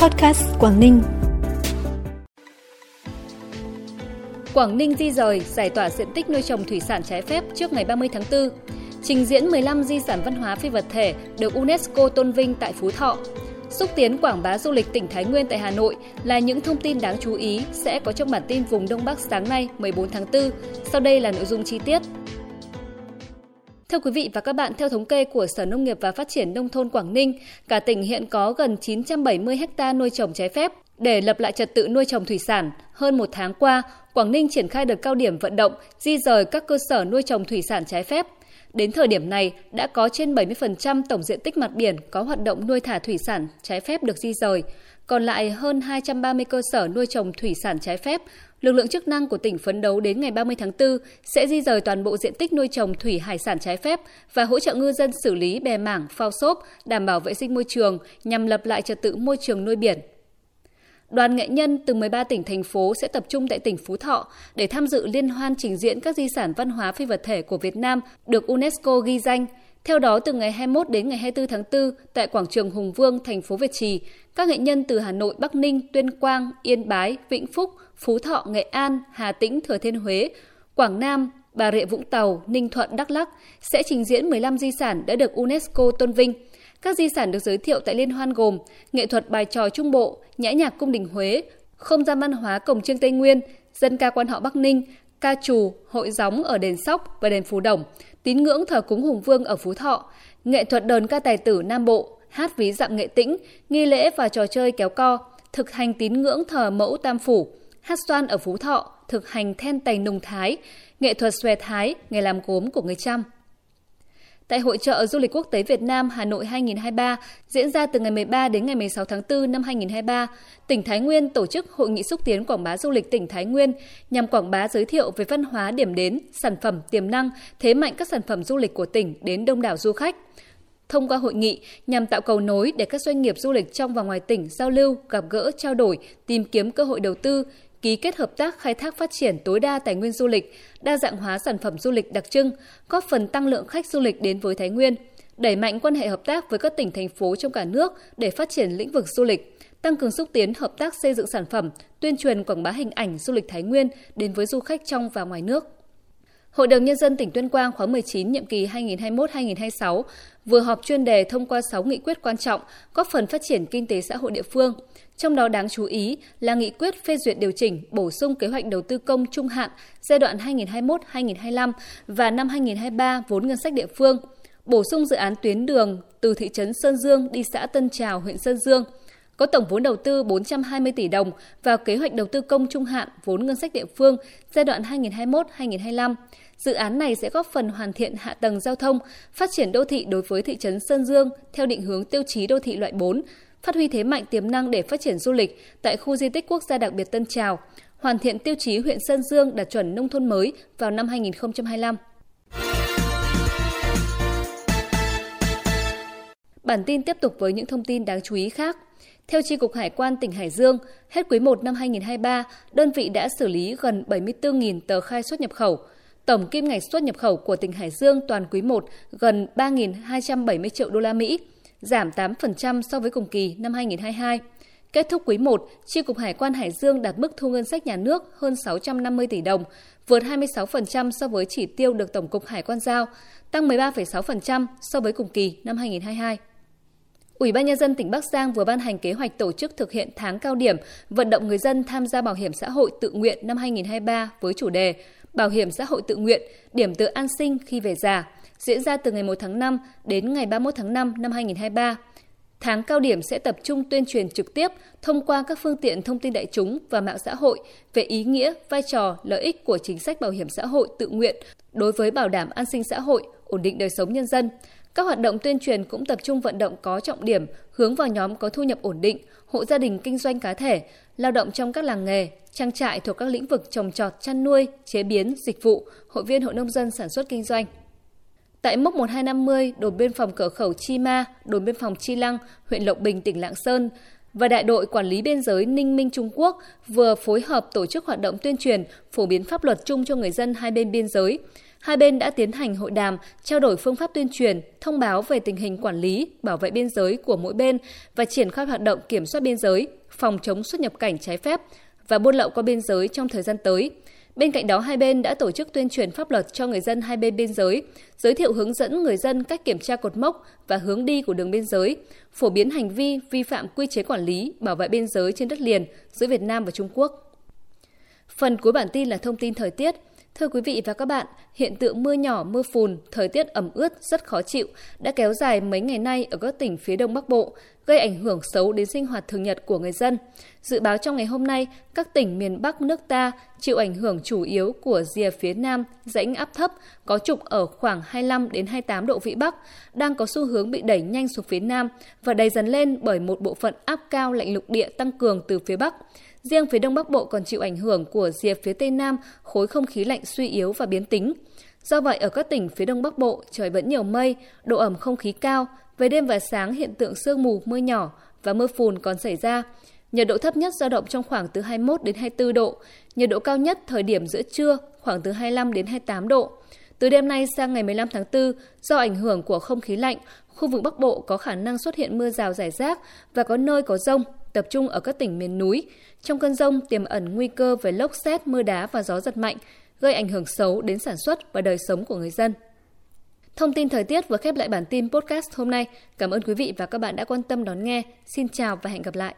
Podcast Quảng Ninh. Quảng Ninh di rời, giải tỏa diện tích nuôi trồng thủy sản trái phép trước ngày 30 tháng 4. Trình diễn 15 di sản văn hóa phi vật thể được UNESCO tôn vinh tại Phú Thọ. Xúc tiến quảng bá du lịch tỉnh Thái Nguyên tại Hà Nội là những thông tin đáng chú ý sẽ có trong bản tin vùng Đông Bắc sáng nay 14 tháng 4. Sau đây là nội dung chi tiết. Thưa quý vị và các bạn, theo thống kê của Sở Nông nghiệp và Phát triển Nông thôn Quảng Ninh, cả tỉnh hiện có gần 970 ha nuôi trồng trái phép. Để lập lại trật tự nuôi trồng thủy sản, hơn một tháng qua, Quảng Ninh triển khai đợt cao điểm vận động, di rời các cơ sở nuôi trồng thủy sản trái phép. Đến thời điểm này, đã có trên 70% tổng diện tích mặt biển có hoạt động nuôi thả thủy sản trái phép được di rời. Còn lại hơn 230 cơ sở nuôi trồng thủy sản trái phép lực lượng chức năng của tỉnh phấn đấu đến ngày 30 tháng 4 sẽ di rời toàn bộ diện tích nuôi trồng thủy hải sản trái phép và hỗ trợ ngư dân xử lý bè mảng, phao xốp, đảm bảo vệ sinh môi trường nhằm lập lại trật tự môi trường nuôi biển. Đoàn nghệ nhân từ 13 tỉnh thành phố sẽ tập trung tại tỉnh Phú Thọ để tham dự liên hoan trình diễn các di sản văn hóa phi vật thể của Việt Nam được UNESCO ghi danh – theo đó, từ ngày 21 đến ngày 24 tháng 4, tại quảng trường Hùng Vương, thành phố Việt Trì, các nghệ nhân từ Hà Nội, Bắc Ninh, Tuyên Quang, Yên Bái, Vĩnh Phúc, Phú Thọ, Nghệ An, Hà Tĩnh, Thừa Thiên Huế, Quảng Nam, Bà Rịa Vũng Tàu, Ninh Thuận, Đắk Lắk sẽ trình diễn 15 di sản đã được UNESCO tôn vinh. Các di sản được giới thiệu tại liên hoan gồm nghệ thuật bài tròi Trung Bộ, nhã nhạc cung đình Huế, không gian văn hóa cổng trương Tây Nguyên, dân ca quan họ Bắc Ninh, ca trù, hội gióng ở đền Sóc và đền Phú Đồng, tín ngưỡng thờ cúng Hùng Vương ở Phú Thọ, nghệ thuật đờn ca tài tử Nam Bộ, hát ví dặm nghệ tĩnh, nghi lễ và trò chơi kéo co, thực hành tín ngưỡng thờ mẫu Tam Phủ, hát xoan ở Phú Thọ, thực hành then tày nùng thái, nghệ thuật xòe thái, nghề làm gốm của người trăm. Tại Hội trợ Du lịch Quốc tế Việt Nam Hà Nội 2023 diễn ra từ ngày 13 đến ngày 16 tháng 4 năm 2023, tỉnh Thái Nguyên tổ chức Hội nghị xúc tiến quảng bá du lịch tỉnh Thái Nguyên nhằm quảng bá giới thiệu về văn hóa điểm đến, sản phẩm tiềm năng, thế mạnh các sản phẩm du lịch của tỉnh đến đông đảo du khách. Thông qua hội nghị nhằm tạo cầu nối để các doanh nghiệp du lịch trong và ngoài tỉnh giao lưu, gặp gỡ, trao đổi, tìm kiếm cơ hội đầu tư, ký kết hợp tác khai thác phát triển tối đa tài nguyên du lịch, đa dạng hóa sản phẩm du lịch đặc trưng, góp phần tăng lượng khách du lịch đến với Thái Nguyên, đẩy mạnh quan hệ hợp tác với các tỉnh thành phố trong cả nước để phát triển lĩnh vực du lịch, tăng cường xúc tiến hợp tác xây dựng sản phẩm, tuyên truyền quảng bá hình ảnh du lịch Thái Nguyên đến với du khách trong và ngoài nước. Hội đồng Nhân dân tỉnh Tuyên Quang khóa 19 nhiệm kỳ 2021-2026 vừa họp chuyên đề thông qua 6 nghị quyết quan trọng góp phần phát triển kinh tế xã hội địa phương. Trong đó đáng chú ý là nghị quyết phê duyệt điều chỉnh bổ sung kế hoạch đầu tư công trung hạn giai đoạn 2021-2025 và năm 2023 vốn ngân sách địa phương, bổ sung dự án tuyến đường từ thị trấn Sơn Dương đi xã Tân Trào, huyện Sơn Dương – có tổng vốn đầu tư 420 tỷ đồng vào kế hoạch đầu tư công trung hạn vốn ngân sách địa phương giai đoạn 2021-2025. Dự án này sẽ góp phần hoàn thiện hạ tầng giao thông, phát triển đô thị đối với thị trấn Sơn Dương theo định hướng tiêu chí đô thị loại 4, phát huy thế mạnh tiềm năng để phát triển du lịch tại khu di tích quốc gia đặc biệt Tân Trào, hoàn thiện tiêu chí huyện Sơn Dương đạt chuẩn nông thôn mới vào năm 2025. Bản tin tiếp tục với những thông tin đáng chú ý khác. Theo Tri Cục Hải quan tỉnh Hải Dương, hết quý 1 năm 2023, đơn vị đã xử lý gần 74.000 tờ khai xuất nhập khẩu. Tổng kim ngạch xuất nhập khẩu của tỉnh Hải Dương toàn quý 1 gần 3.270 triệu đô la Mỹ, giảm 8% so với cùng kỳ năm 2022. Kết thúc quý 1, Tri Cục Hải quan Hải Dương đạt mức thu ngân sách nhà nước hơn 650 tỷ đồng, vượt 26% so với chỉ tiêu được Tổng cục Hải quan giao, tăng 13,6% so với cùng kỳ năm 2022. Ủy ban nhân dân tỉnh Bắc Giang vừa ban hành kế hoạch tổ chức thực hiện tháng cao điểm vận động người dân tham gia bảo hiểm xã hội tự nguyện năm 2023 với chủ đề Bảo hiểm xã hội tự nguyện, điểm tựa an sinh khi về già, diễn ra từ ngày 1 tháng 5 đến ngày 31 tháng 5 năm 2023. Tháng cao điểm sẽ tập trung tuyên truyền trực tiếp thông qua các phương tiện thông tin đại chúng và mạng xã hội về ý nghĩa, vai trò, lợi ích của chính sách bảo hiểm xã hội tự nguyện đối với bảo đảm an sinh xã hội, ổn định đời sống nhân dân, các hoạt động tuyên truyền cũng tập trung vận động có trọng điểm hướng vào nhóm có thu nhập ổn định, hộ gia đình kinh doanh cá thể, lao động trong các làng nghề, trang trại thuộc các lĩnh vực trồng trọt, chăn nuôi, chế biến, dịch vụ, hội viên hội nông dân sản xuất kinh doanh. Tại mốc 1250, đồn biên phòng cửa khẩu Chi Ma, đồn biên phòng Chi Lăng, huyện Lộc Bình, tỉnh Lạng Sơn, và Đại đội Quản lý Biên giới Ninh Minh Trung Quốc vừa phối hợp tổ chức hoạt động tuyên truyền, phổ biến pháp luật chung cho người dân hai bên biên giới. Hai bên đã tiến hành hội đàm, trao đổi phương pháp tuyên truyền, thông báo về tình hình quản lý, bảo vệ biên giới của mỗi bên và triển khai hoạt động kiểm soát biên giới, phòng chống xuất nhập cảnh trái phép và buôn lậu qua biên giới trong thời gian tới. Bên cạnh đó, hai bên đã tổ chức tuyên truyền pháp luật cho người dân hai bên biên giới, giới thiệu hướng dẫn người dân cách kiểm tra cột mốc và hướng đi của đường biên giới, phổ biến hành vi vi phạm quy chế quản lý, bảo vệ biên giới trên đất liền giữa Việt Nam và Trung Quốc. Phần cuối bản tin là thông tin thời tiết. Thưa quý vị và các bạn, hiện tượng mưa nhỏ, mưa phùn, thời tiết ẩm ướt rất khó chịu đã kéo dài mấy ngày nay ở các tỉnh phía Đông Bắc Bộ, gây ảnh hưởng xấu đến sinh hoạt thường nhật của người dân. Dự báo trong ngày hôm nay, các tỉnh miền Bắc nước ta chịu ảnh hưởng chủ yếu của rìa phía Nam rãnh áp thấp có trục ở khoảng 25 đến 28 độ vĩ Bắc, đang có xu hướng bị đẩy nhanh xuống phía Nam và đầy dần lên bởi một bộ phận áp cao lạnh lục địa tăng cường từ phía Bắc. Riêng phía Đông Bắc Bộ còn chịu ảnh hưởng của rìa phía Tây Nam, khối không khí lạnh suy yếu và biến tính. Do vậy, ở các tỉnh phía Đông Bắc Bộ, trời vẫn nhiều mây, độ ẩm không khí cao, về đêm và sáng hiện tượng sương mù, mưa nhỏ và mưa phùn còn xảy ra. Nhiệt độ thấp nhất dao động trong khoảng từ 21 đến 24 độ, nhiệt độ cao nhất thời điểm giữa trưa khoảng từ 25 đến 28 độ. Từ đêm nay sang ngày 15 tháng 4, do ảnh hưởng của không khí lạnh, khu vực Bắc Bộ có khả năng xuất hiện mưa rào rải rác và có nơi có rông, tập trung ở các tỉnh miền núi. Trong cơn rông tiềm ẩn nguy cơ về lốc xét, mưa đá và gió giật mạnh, gây ảnh hưởng xấu đến sản xuất và đời sống của người dân. Thông tin thời tiết vừa khép lại bản tin podcast hôm nay. Cảm ơn quý vị và các bạn đã quan tâm đón nghe. Xin chào và hẹn gặp lại.